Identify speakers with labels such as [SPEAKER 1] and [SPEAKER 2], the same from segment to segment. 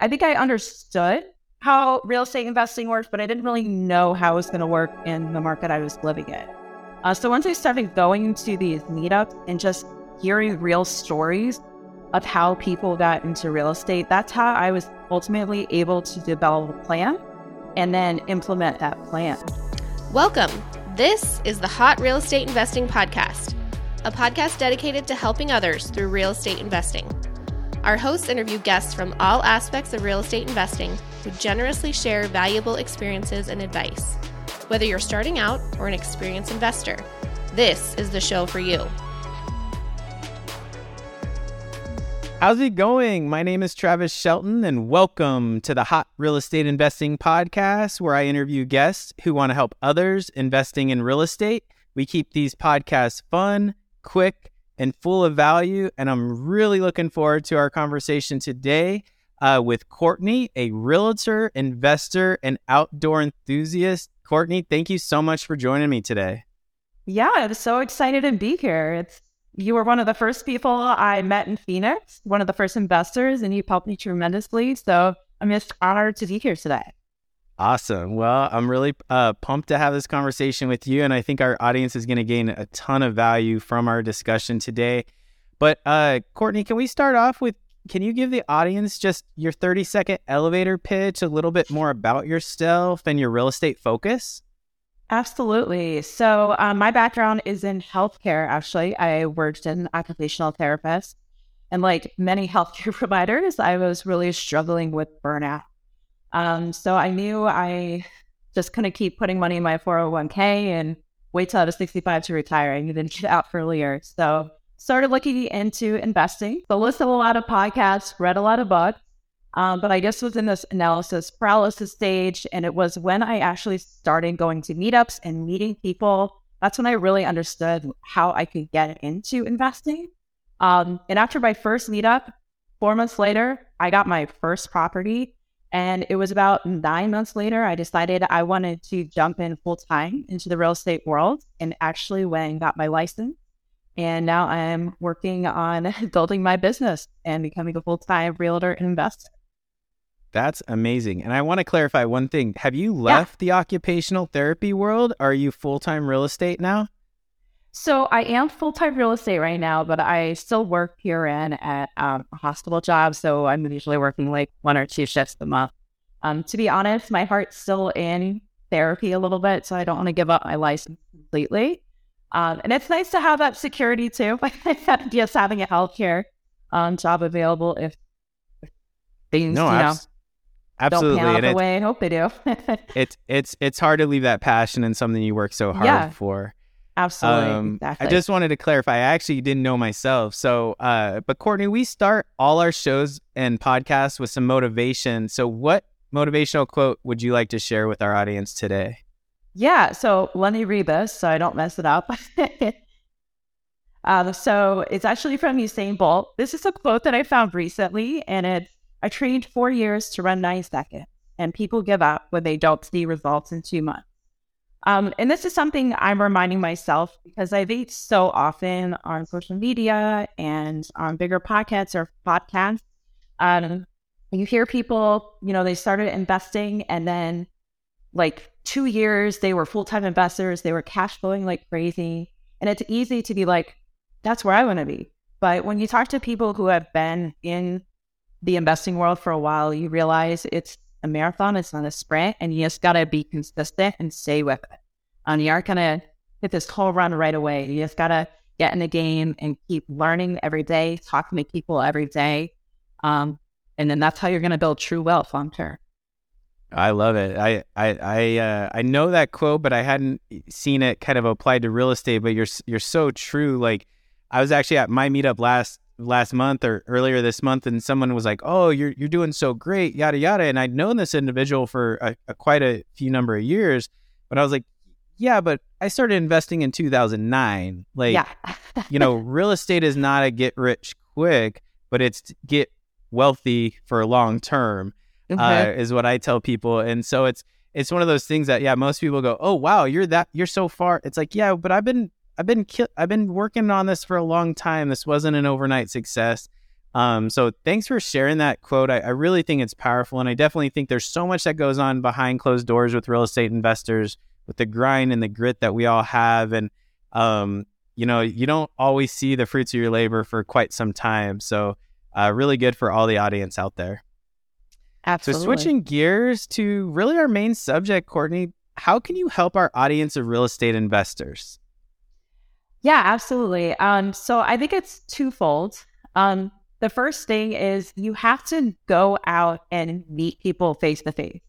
[SPEAKER 1] I think I understood how real estate investing works, but I didn't really know how it was going to work in the market I was living in. Uh, so once I started going to these meetups and just hearing real stories of how people got into real estate, that's how I was ultimately able to develop a plan and then implement that plan.
[SPEAKER 2] Welcome. This is the Hot Real Estate Investing Podcast, a podcast dedicated to helping others through real estate investing. Our hosts interview guests from all aspects of real estate investing who generously share valuable experiences and advice. Whether you're starting out or an experienced investor, this is the show for you.
[SPEAKER 3] How's it going? My name is Travis Shelton, and welcome to the Hot Real Estate Investing Podcast, where I interview guests who want to help others investing in real estate. We keep these podcasts fun, quick, and full of value. And I'm really looking forward to our conversation today uh, with Courtney, a realtor, investor, and outdoor enthusiast. Courtney, thank you so much for joining me today.
[SPEAKER 1] Yeah, I'm so excited to be here. It's you were one of the first people I met in Phoenix, one of the first investors, and you've helped me tremendously. So I'm just honored to be here today.
[SPEAKER 3] Awesome. Well, I'm really uh, pumped to have this conversation with you, and I think our audience is going to gain a ton of value from our discussion today. But uh, Courtney, can we start off with? Can you give the audience just your 30 second elevator pitch, a little bit more about yourself and your real estate focus?
[SPEAKER 1] Absolutely. So, um, my background is in healthcare. Actually, I worked in occupational therapist, and like many healthcare providers, I was really struggling with burnout. Um, so I knew I just couldn't keep putting money in my 401k and wait till I was 65 to retire. I needed to get out earlier. So started looking into investing. So listened to a lot of podcasts, read a lot of books. Um, but I just was in this analysis paralysis stage. And it was when I actually started going to meetups and meeting people. That's when I really understood how I could get into investing. Um, and after my first meetup, four months later, I got my first property and it was about nine months later, I decided I wanted to jump in full time into the real estate world and actually went and got my license. And now I'm working on building my business and becoming a full time realtor and investor.
[SPEAKER 3] That's amazing. And I want to clarify one thing. Have you left yeah. the occupational therapy world? Are you full time real estate now?
[SPEAKER 1] So I am full time real estate right now, but I still work PRN at um, a hospital job. So I'm usually working like one or two shifts a month. Um, to be honest, my heart's still in therapy a little bit, so I don't want to give up my license completely. Um, and it's nice to have that security too. just having a healthcare um, job available if, if things, no, you abs- know,
[SPEAKER 3] absolutely.
[SPEAKER 1] don't pan out the way I hope they do.
[SPEAKER 3] it's it's it's hard to leave that passion and something you work so hard yeah. for.
[SPEAKER 1] Absolutely. Um, exactly.
[SPEAKER 3] I just wanted to clarify. I actually didn't know myself. So, uh, but Courtney, we start all our shows and podcasts with some motivation. So, what motivational quote would you like to share with our audience today?
[SPEAKER 1] Yeah. So, let me read this so I don't mess it up. um, so, it's actually from Usain Bolt. This is a quote that I found recently, and it's I trained four years to run nine seconds, and people give up when they don't see results in two months. Um, and this is something I'm reminding myself because I read so often on social media and on bigger podcasts or podcasts. Um, you hear people, you know, they started investing and then like two years they were full time investors, they were cash flowing like crazy. And it's easy to be like, that's where I want to be. But when you talk to people who have been in the investing world for a while, you realize it's a marathon, it's not a sprint, and you just got to be consistent and stay with it. And you aren't to hit this whole run right away. You just got to get in the game and keep learning every day, talking to people every day. Um, and then that's how you're to build true wealth long term.
[SPEAKER 3] I love it. I I I uh, I know that quote, but I hadn't seen it kind of applied to real estate. But you're you're so true. Like I was actually at my meetup last last month or earlier this month, and someone was like, "Oh, you're you're doing so great, yada yada." And I'd known this individual for a, a, quite a few number of years, but I was like, "Yeah, but I started investing in 2009. Like, yeah. you know, real estate is not a get rich quick, but it's get wealthy for long term." Mm-hmm. Uh, is what I tell people, and so it's it's one of those things that yeah, most people go, "Oh wow, you're that you're so far." It's like yeah, but I've been I've been ki- I've been working on this for a long time. This wasn't an overnight success. Um, so thanks for sharing that quote. I, I, really think it's powerful, and I definitely think there's so much that goes on behind closed doors with real estate investors, with the grind and the grit that we all have, and um, you know, you don't always see the fruits of your labor for quite some time. So, uh, really good for all the audience out there.
[SPEAKER 1] Absolutely.
[SPEAKER 3] So, switching gears to really our main subject, Courtney, how can you help our audience of real estate investors?
[SPEAKER 1] Yeah, absolutely. Um, so I think it's twofold. Um, the first thing is you have to go out and meet people face to face.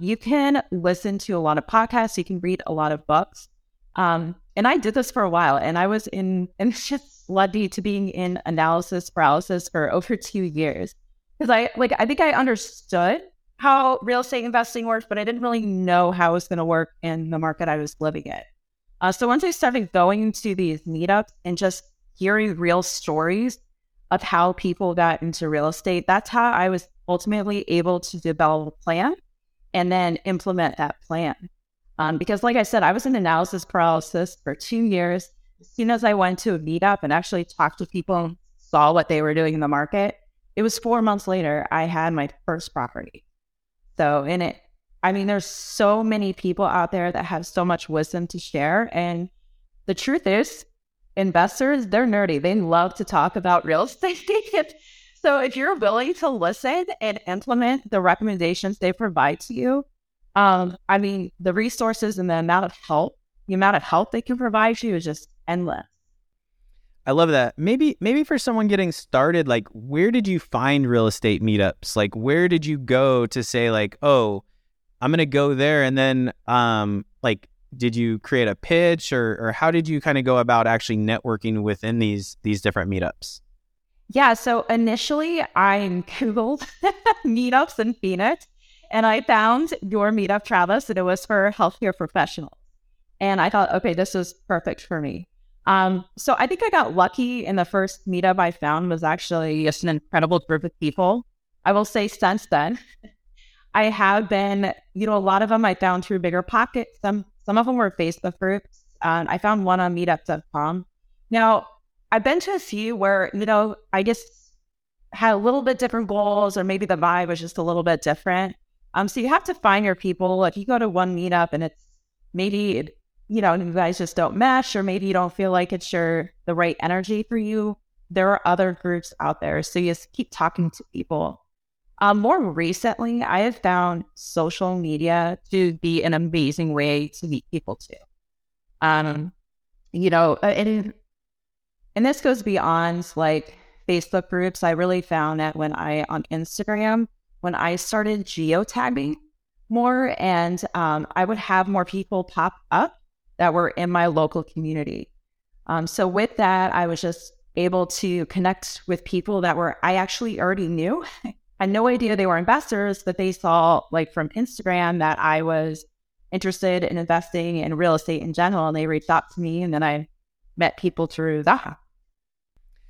[SPEAKER 1] You can listen to a lot of podcasts, you can read a lot of books. Um, and I did this for a while, and I was in, and it's just lucky to being in analysis paralysis for over two years because I like I think I understood how real estate investing works, but I didn't really know how it was going to work in the market I was living in. Uh, so once I started going to these meetups and just hearing real stories of how people got into real estate, that's how I was ultimately able to develop a plan and then implement that plan. Um, because, like I said, I was in analysis paralysis for two years. As soon as I went to a meetup and actually talked to people and saw what they were doing in the market, it was four months later I had my first property. So, in it, I mean, there's so many people out there that have so much wisdom to share. And the truth is, investors, they're nerdy. They love to talk about real estate. so if you're willing to listen and implement the recommendations they provide to you, um, I mean, the resources and the amount of help, the amount of help they can provide you is just endless.
[SPEAKER 3] I love that. Maybe maybe for someone getting started, like where did you find real estate meetups? Like where did you go to say like, oh, I'm gonna go there and then um like did you create a pitch or or how did you kind of go about actually networking within these these different meetups?
[SPEAKER 1] Yeah, so initially I Googled meetups in Phoenix and I found your meetup, Travis, and it was for healthcare professionals. And I thought, okay, this is perfect for me. Um, so I think I got lucky in the first meetup I found was actually just an incredible group of people. I will say since then, I have been, you know, a lot of them I found through BiggerPockets. Some some of them were Facebook groups. Um, I found one on meetup.com. Now, I've been to a few where, you know, I just had a little bit different goals or maybe the vibe was just a little bit different. Um, so you have to find your people. If you go to one meetup and it's maybe, you know, you guys just don't mesh or maybe you don't feel like it's your the right energy for you, there are other groups out there. So you just keep talking to people. Um, more recently, I have found social media to be an amazing way to meet people too. Um, you know, uh, and and this goes beyond like Facebook groups. I really found that when I on Instagram, when I started geotagging more, and um, I would have more people pop up that were in my local community. Um, so with that, I was just able to connect with people that were I actually already knew had no idea they were investors, but they saw like from Instagram that I was interested in investing in real estate in general. And they reached out to me and then I met people through that.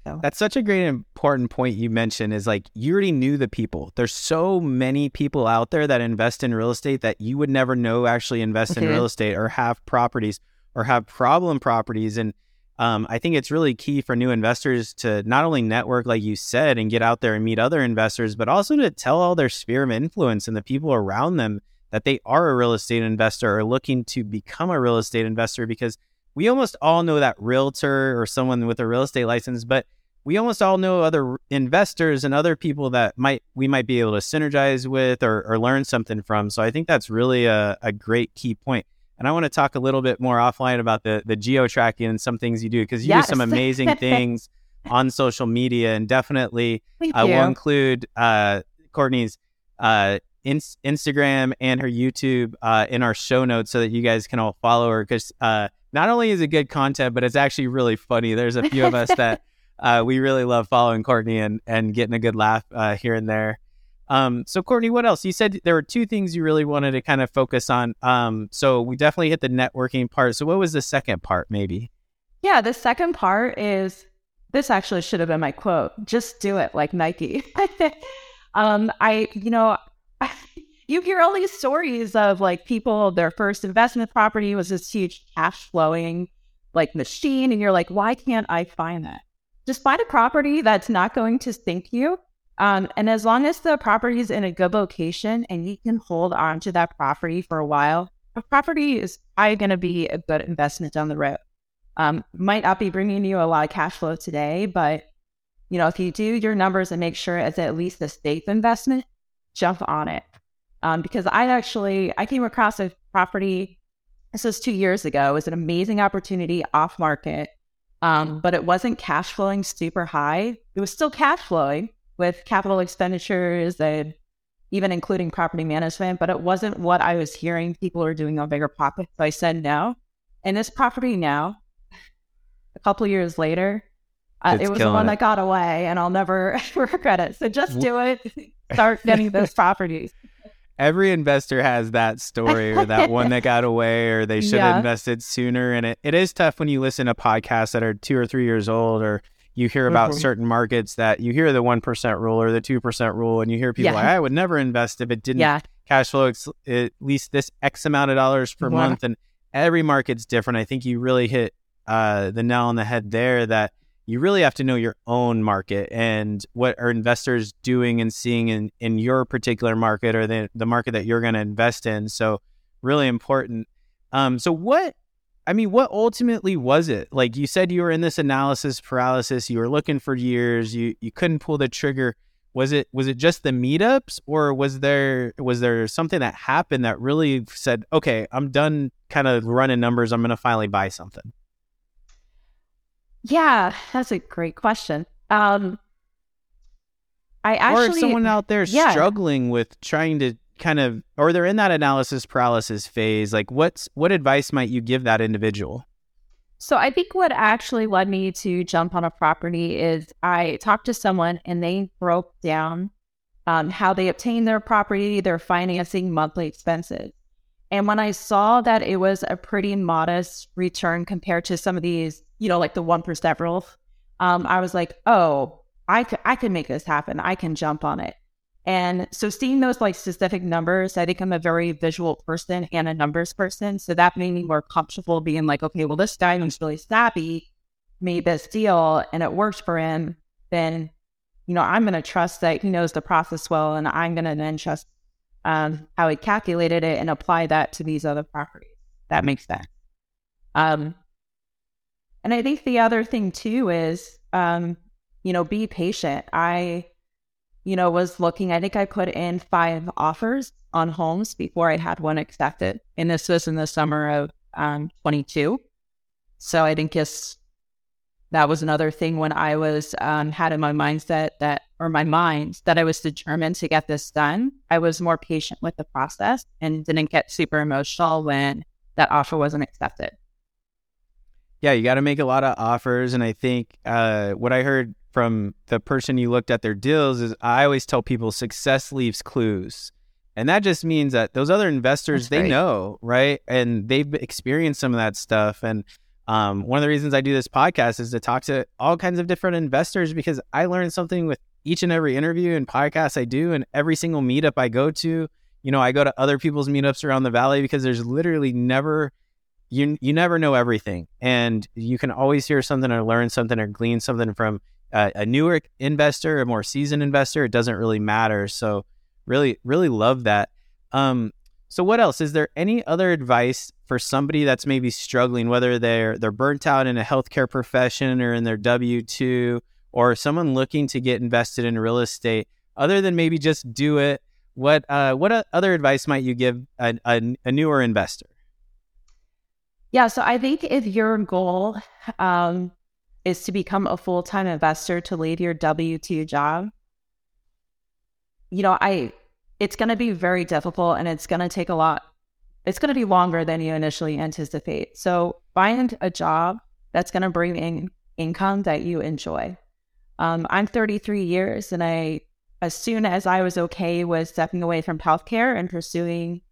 [SPEAKER 3] So. That's such a great important point you mentioned is like you already knew the people. There's so many people out there that invest in real estate that you would never know actually invest in real mm-hmm. estate or have properties or have problem properties. And um, I think it's really key for new investors to not only network, like you said, and get out there and meet other investors, but also to tell all their sphere of influence and the people around them that they are a real estate investor or looking to become a real estate investor because we almost all know that realtor or someone with a real estate license, but we almost all know other investors and other people that might we might be able to synergize with or, or learn something from. So I think that's really a, a great key point. And I want to talk a little bit more offline about the the geo tracking and some things you do because you yes. do some amazing things on social media, and definitely I uh, will include uh, Courtney's uh, in- Instagram and her YouTube uh, in our show notes so that you guys can all follow her because uh, not only is it good content, but it's actually really funny. There's a few of us that uh, we really love following Courtney and and getting a good laugh here and there. Um, so Courtney, what else? You said there were two things you really wanted to kind of focus on. Um, so we definitely hit the networking part. So what was the second part, maybe?
[SPEAKER 1] Yeah, the second part is this actually should have been my quote. Just do it like Nike. um, I, you know, you hear all these stories of like people, their first investment property was this huge cash flowing like machine. And you're like, why can't I find that? just find a property that's not going to sink you. Um, and as long as the property is in a good location and you can hold on to that property for a while, a property is probably going to be a good investment down the road. Um, might not be bringing you a lot of cash flow today, but you know, if you do your numbers and make sure it's at least a safe investment, jump on it. Um, because I actually I came across a property. This was two years ago. It was an amazing opportunity off market, um, but it wasn't cash flowing super high. It was still cash flowing with capital expenditures and even including property management, but it wasn't what I was hearing people were doing on BiggerPockets. So I said no. And this property now, a couple years later, uh, it was the one it. that got away, and I'll never regret it. So just do it. Start getting those properties.
[SPEAKER 3] Every investor has that story or that one that got away or they should yeah. have invested sooner. And it, it is tough when you listen to podcasts that are two or three years old or you hear about mm-hmm. certain markets that you hear the 1% rule or the 2% rule and you hear people yeah. like, I would never invest if it didn't yeah. cash flow ex- at least this X amount of dollars per yeah. month. And every market's different. I think you really hit uh, the nail on the head there that you really have to know your own market and what are investors doing and seeing in, in your particular market or the, the market that you're going to invest in. So, really important. Um, so, what, I mean, what ultimately was it? Like you said, you were in this analysis paralysis, you were looking for years, you, you couldn't pull the trigger. Was it was it just the meetups or was there was there something that happened that really said, okay, I'm done kind of running numbers, I'm going to finally buy something?
[SPEAKER 1] Yeah, that's a great question. Um, I actually,
[SPEAKER 3] or someone out there yeah. struggling with trying to kind of, or they're in that analysis paralysis phase. Like, what's what advice might you give that individual?
[SPEAKER 1] So I think what actually led me to jump on a property is I talked to someone and they broke down um, how they obtained their property, their financing, monthly expenses. And when I saw that it was a pretty modest return compared to some of these you know, like the 1% rule, um, I was like, oh, I could, I can make this happen. I can jump on it. And so seeing those like specific numbers, I think I'm a very visual person and a numbers person. So that made me more comfortable being like, okay, well, this guy who's really savvy made this deal and it worked for him. Then, you know, I'm going to trust that he knows the process well. And I'm going to then trust um, how he calculated it and apply that to these other properties. That makes sense. Um, and I think the other thing too is, um, you know, be patient. I, you know, was looking, I think I put in five offers on homes before I had one accepted. And this was in the summer of um, 22. So I think just that was another thing when I was um, had in my mindset that, or my mind, that I was determined to get this done. I was more patient with the process and didn't get super emotional when that offer wasn't accepted
[SPEAKER 3] yeah, you got to make a lot of offers. And I think uh, what I heard from the person you looked at their deals is I always tell people success leaves clues. And that just means that those other investors, they know, right? And they've experienced some of that stuff. And um, one of the reasons I do this podcast is to talk to all kinds of different investors because I learn something with each and every interview and podcast I do and every single meetup I go to. You know, I go to other people's meetups around the valley because there's literally never you you never know everything, and you can always hear something or learn something or glean something from a, newer investor, a more seasoned investor. It doesn't really matter. So really, really love that. Um, so what else? Is there any other advice for somebody that's maybe struggling, whether they're they're burnt out in a healthcare profession or in their W two, or someone looking to get invested in real estate, other than maybe just do it? What uh, what other advice might you give a, a, a newer investor?
[SPEAKER 1] Yeah. So I think if your goal um, is to become a full time investor to leave your W 2 job, you know, I, it's going to be very difficult and it's going to take a lot. It's going to be longer than you initially anticipate. So find a job that's going to bring in income that you enjoy. Um, I'm 33 years and I, as soon as I was okay with stepping away from healthcare and pursuing,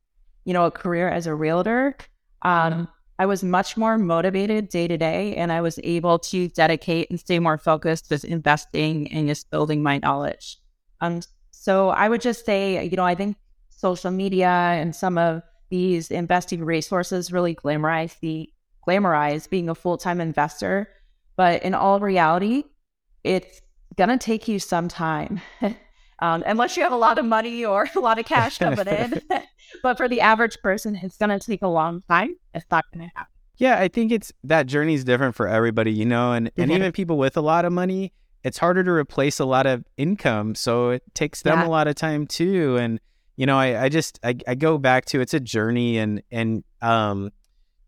[SPEAKER 1] you know, a career as a realtor, um, I was much more motivated day to day and I was able to dedicate and stay more focused with investing and just building my knowledge. Um, so I would just say, you know, I think social media and some of these investing resources really glamorize the glamorize being a full-time investor. But in all reality, it's to take you some time. um, unless you have a lot of money or a lot of cash coming in. but for the average person, it's going to take a long time. It's not going to happen.
[SPEAKER 3] Yeah, I think it's that journey is different for everybody, you know, and, and even people with a lot of money, it's harder to replace a lot of income. So it takes them
[SPEAKER 1] Yeah.
[SPEAKER 3] a lot of time too. And, you know, I, I just I, I go back to it's a journey and and um,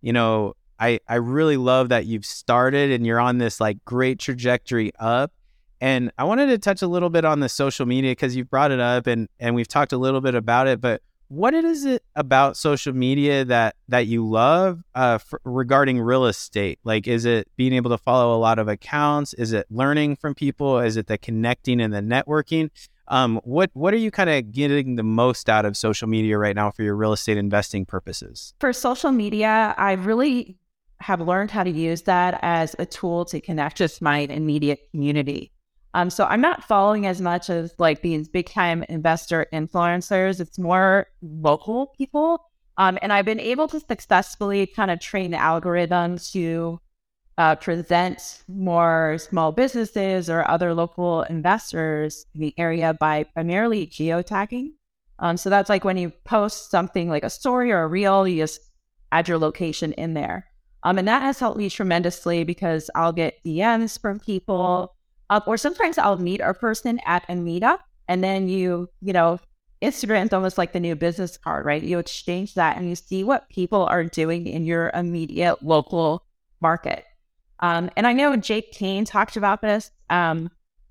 [SPEAKER 3] you know, I I really love that you've started and you're on this like great trajectory up. And I wanted to touch a little bit on the social media because you've brought it up and and we've talked a little bit about it, but what is it about social media that that you love uh, regarding real estate? Like, is it being able to follow a lot of accounts? Is it learning from people? Is it the connecting and the networking? Um, what what are you kind of getting the most out of social media right now for your real estate investing purposes?
[SPEAKER 1] For social media, I really have learned how to use that as a tool to connect with my immediate community. Um, so I'm not following as much as like these big time investor influencers. It's more local people. Um, and I've been able to successfully kind of train the algorithm to uh, present more small businesses or other local investors in the area by primarily geotagging. Um, so that's like when you post something like a story or a reel, you just add your location in there. Um, and that has helped me tremendously because I'll get DMs from people, uh, or sometimes I'll meet a person at a meetup, and then you, you know, Instagram's almost like the new business card, right? You exchange that and you see what people are doing in your immediate local market. Um, and I know Jake Kane talked about this um,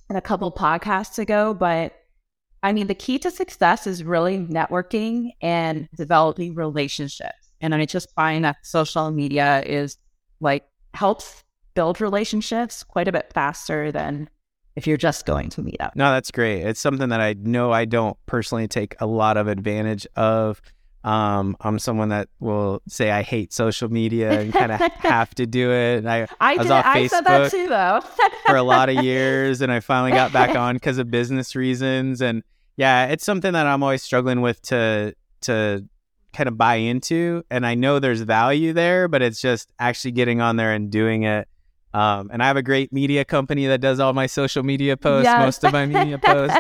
[SPEAKER 1] in a couple podcasts ago, but I mean, the key to success is really networking and developing relationships. And I just find that social media is like helps build relationships quite a bit faster than if you're just going to meet up.
[SPEAKER 3] No, that's great. It's something that I know I don't personally take a lot of advantage of. Um, I'm someone that will say I hate social media and kind of have to do it. And I
[SPEAKER 1] I,
[SPEAKER 3] was
[SPEAKER 1] did,
[SPEAKER 3] off
[SPEAKER 1] I said that
[SPEAKER 3] Facebook
[SPEAKER 1] too, though.
[SPEAKER 3] for a lot of years and I finally got back on because of business reasons. And yeah, it's something that I'm always struggling with to to kind of buy into. And I know there's value there, but it's just actually getting on there and doing it. Um, and I have a great media company that does all my social media posts,
[SPEAKER 1] Yes.
[SPEAKER 3] most of my media posts,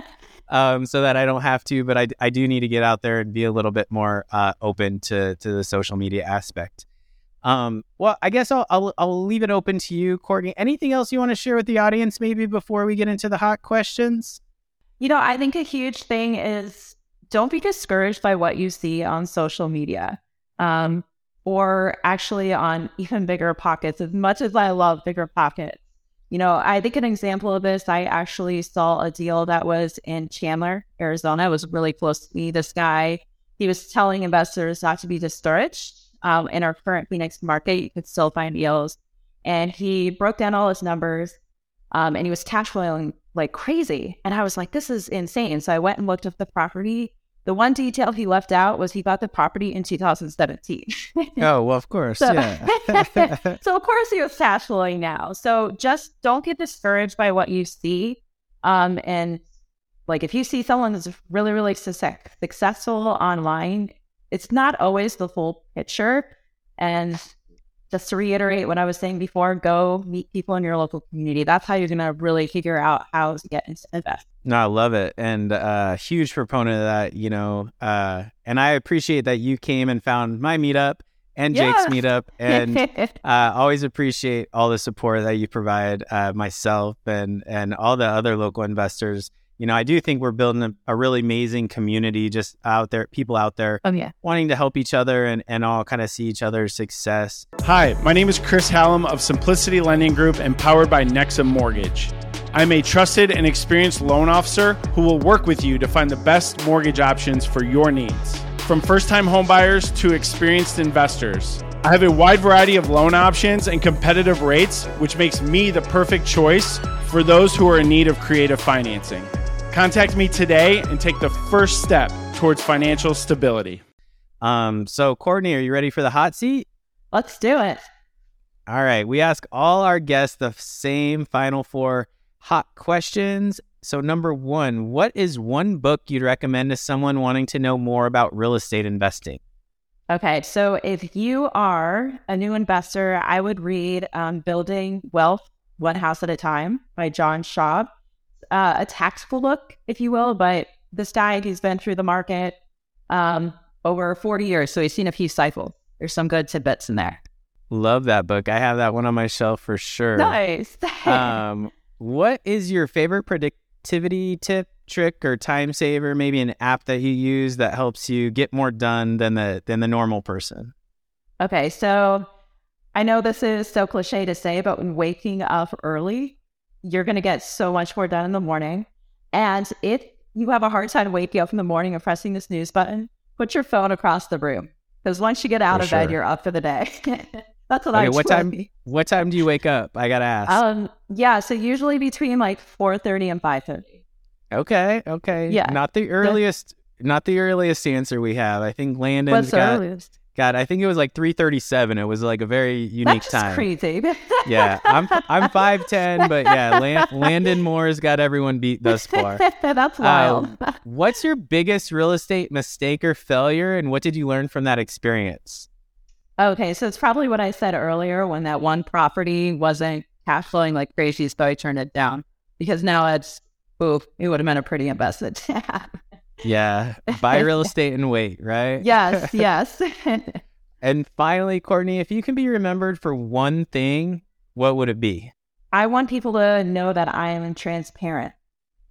[SPEAKER 3] um, so that I don't have to. But I, I do need to get out there and be a little bit more uh, open to to the social media aspect. Um, well, I guess I'll, I'll I'll leave it open to you, Courtney. Anything else you want to share with the audience, maybe before we get into the hot questions?
[SPEAKER 1] You know, I think a huge thing is don't be discouraged by what you see on social media um, or actually on even BiggerPockets. As much as I love BiggerPockets, you know, I think an example of this, I actually saw a deal that was in Chandler, Arizona. It was really close to me. This guy, he was telling investors not to be discouraged. Um, in our current Phoenix market, you could still find deals. And he broke down all his numbers um, and he was cash flowing like crazy. And I was like, this is insane. So I went and looked up the property. The one detail he left out was he bought the property in 2017.
[SPEAKER 3] Oh, well, of course,
[SPEAKER 1] So-
[SPEAKER 3] yeah.
[SPEAKER 1] so of course he was cash flowing now. So just don't get discouraged by what you see. Um, and like if you see someone that's really, really success- successful online, it's not always the full picture. And just to reiterate what I was saying before, go meet people in your local community. That's how you're gonna really figure out how to get into invest.
[SPEAKER 3] No, I love it, and uh, huge proponent of that. You know, uh, and I appreciate that you came and found my meetup and Jake's meetup, and uh, always appreciate all the support that you provide uh, myself and and all the other local investors. You know, I do think we're building a, a really amazing community just out there, people out there
[SPEAKER 1] oh yeah.
[SPEAKER 3] wanting to help each other and, and all kind of see each other's success.
[SPEAKER 4] Hi, my name is Chris Hallam of Simplicity Lending Group and powered by Nexa Mortgage. I'm a trusted and experienced loan officer who will work with you to find the best mortgage options for your needs. From first time homebuyers to experienced investors, I have a wide variety of loan options and competitive rates, which makes me the perfect choice for those who are in need of creative financing. Contact me today and take the first step towards financial stability.
[SPEAKER 3] Um, so Courtney, are you ready for the hot seat?
[SPEAKER 1] Let's do it.
[SPEAKER 3] All right. We ask all our guests the same final four hot questions. So, number one, what is one book you'd recommend to someone wanting to know more about real estate investing?
[SPEAKER 1] Okay, so if you are a new investor, I would read um, Building Wealth One House at a Time by John Schaub. Uh, a tactical look, if you will, but this guy, he's been through the market um, over 40 years, so he's seen a few cycles. There's some good tidbits in there.
[SPEAKER 3] Love that book. I have that one on my shelf for sure.
[SPEAKER 1] Nice.
[SPEAKER 3] um, what is your favorite productivity tip, trick, or time saver? Maybe an app that you use that helps you get more done than the than the normal person.
[SPEAKER 1] Okay, so I know this is so cliche to say, but when waking up early, you're going to get so much more done in the morning. And if you have a hard time waking up in the morning and pressing the snooze button, put your phone across the room because once you get out
[SPEAKER 3] For
[SPEAKER 1] of bed, you're up for the day. That's what
[SPEAKER 3] Okay,
[SPEAKER 1] I
[SPEAKER 3] what time? What time do you wake up? I gotta ask.
[SPEAKER 1] Um, yeah, so usually between like four thirty and five thirty.
[SPEAKER 3] okay, okay.
[SPEAKER 1] Yeah.
[SPEAKER 3] Not the earliest. Not the earliest answer we have. I think Landon's
[SPEAKER 1] What's the
[SPEAKER 3] got.
[SPEAKER 1] earliest?
[SPEAKER 3] God, I think it was like three thirty-seven. It was like a very unique
[SPEAKER 1] That's
[SPEAKER 3] time.
[SPEAKER 1] crazy.
[SPEAKER 3] Yeah, I'm I'm five ten, but yeah, Lan- Landon Moore's got everyone beat thus far.
[SPEAKER 1] That's wild.
[SPEAKER 3] Um, What's your biggest real estate mistake or failure, and what did you learn from that experience?
[SPEAKER 1] Okay, so it's probably what I said earlier when that one property wasn't cash flowing like crazy, so I turned it down because now it's, oof, it would have been a pretty investment.
[SPEAKER 3] Yeah, buy real estate and wait, right?
[SPEAKER 1] yes, yes.
[SPEAKER 3] And finally, Courtney, if you can be remembered for one thing, what would it be?
[SPEAKER 1] I want people to know that I am transparent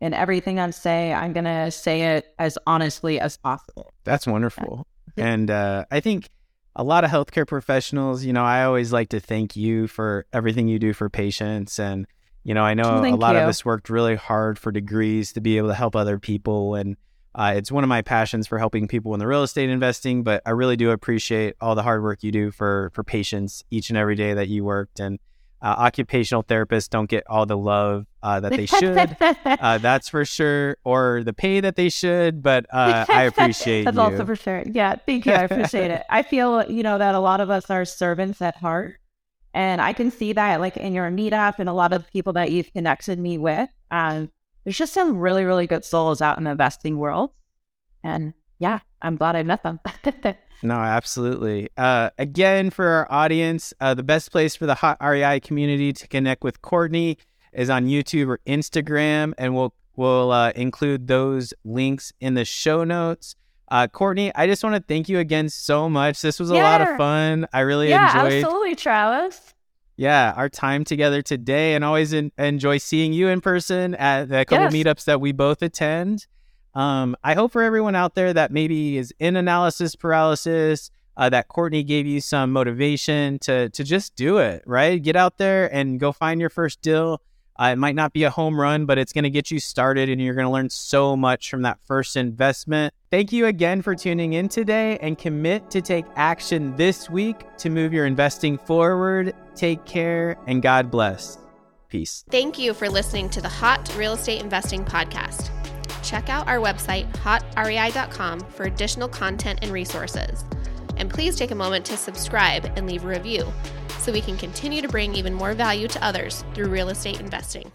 [SPEAKER 1] in everything I'm saying. I'm going to say it as honestly as possible.
[SPEAKER 3] That's wonderful. And uh, I think a lot of healthcare professionals, you know, I always like to thank you for everything you do for patients. And, you know, I know a
[SPEAKER 1] Thank
[SPEAKER 3] lot of us worked really hard for degrees to be able to help other people. And uh, it's one of my passions for helping people in the real estate investing. But I really do appreciate all the hard work you do for, for patients each and every day that you worked. And uh, occupational therapists don't get all the love uh, that they should. uh, that's for sure, or the pay that they should. But uh, I appreciate
[SPEAKER 1] That's
[SPEAKER 3] you.
[SPEAKER 1] also for sure. Yeah, thank you. I appreciate it. I feel, you know, that a lot of us are servants at heart. And I can see that like in your meetup and a lot of the people that you've connected me with. Um, there's just some really, really good souls out in the investing world. And yeah, I'm glad I met them.
[SPEAKER 3] No, absolutely. Uh, again, for our audience, uh, the best place for the Hot REI community to connect with Courtney is on YouTube or Instagram, and we'll we'll uh, include those links in the show notes. Uh, Courtney, I just want to thank you again so much. This was a lot of fun. I really
[SPEAKER 1] yeah,
[SPEAKER 3] enjoyed.
[SPEAKER 1] Yeah, absolutely, Travis.
[SPEAKER 3] Yeah, our time together today, and always en- enjoy seeing you in person at the couple
[SPEAKER 1] Yes.
[SPEAKER 3] meetups that we both attend. Um, I hope for everyone out there that maybe is in analysis paralysis, uh, that Courtney gave you some motivation to to just do it. Right, get out there and go find your first deal. Uh, it might not be a home run, but it's going to get you started, and you're going to learn so much from that first investment. Thank you again for tuning in today, and commit to take action this week to move your investing forward. Take care, and God bless. Peace.
[SPEAKER 2] Thank you for listening to the Hot Real Estate Investing Podcast. Check out our website, hotrei.com, for additional content and resources. And please take a moment to subscribe and leave a review so we can continue to bring even more value to others through real estate investing.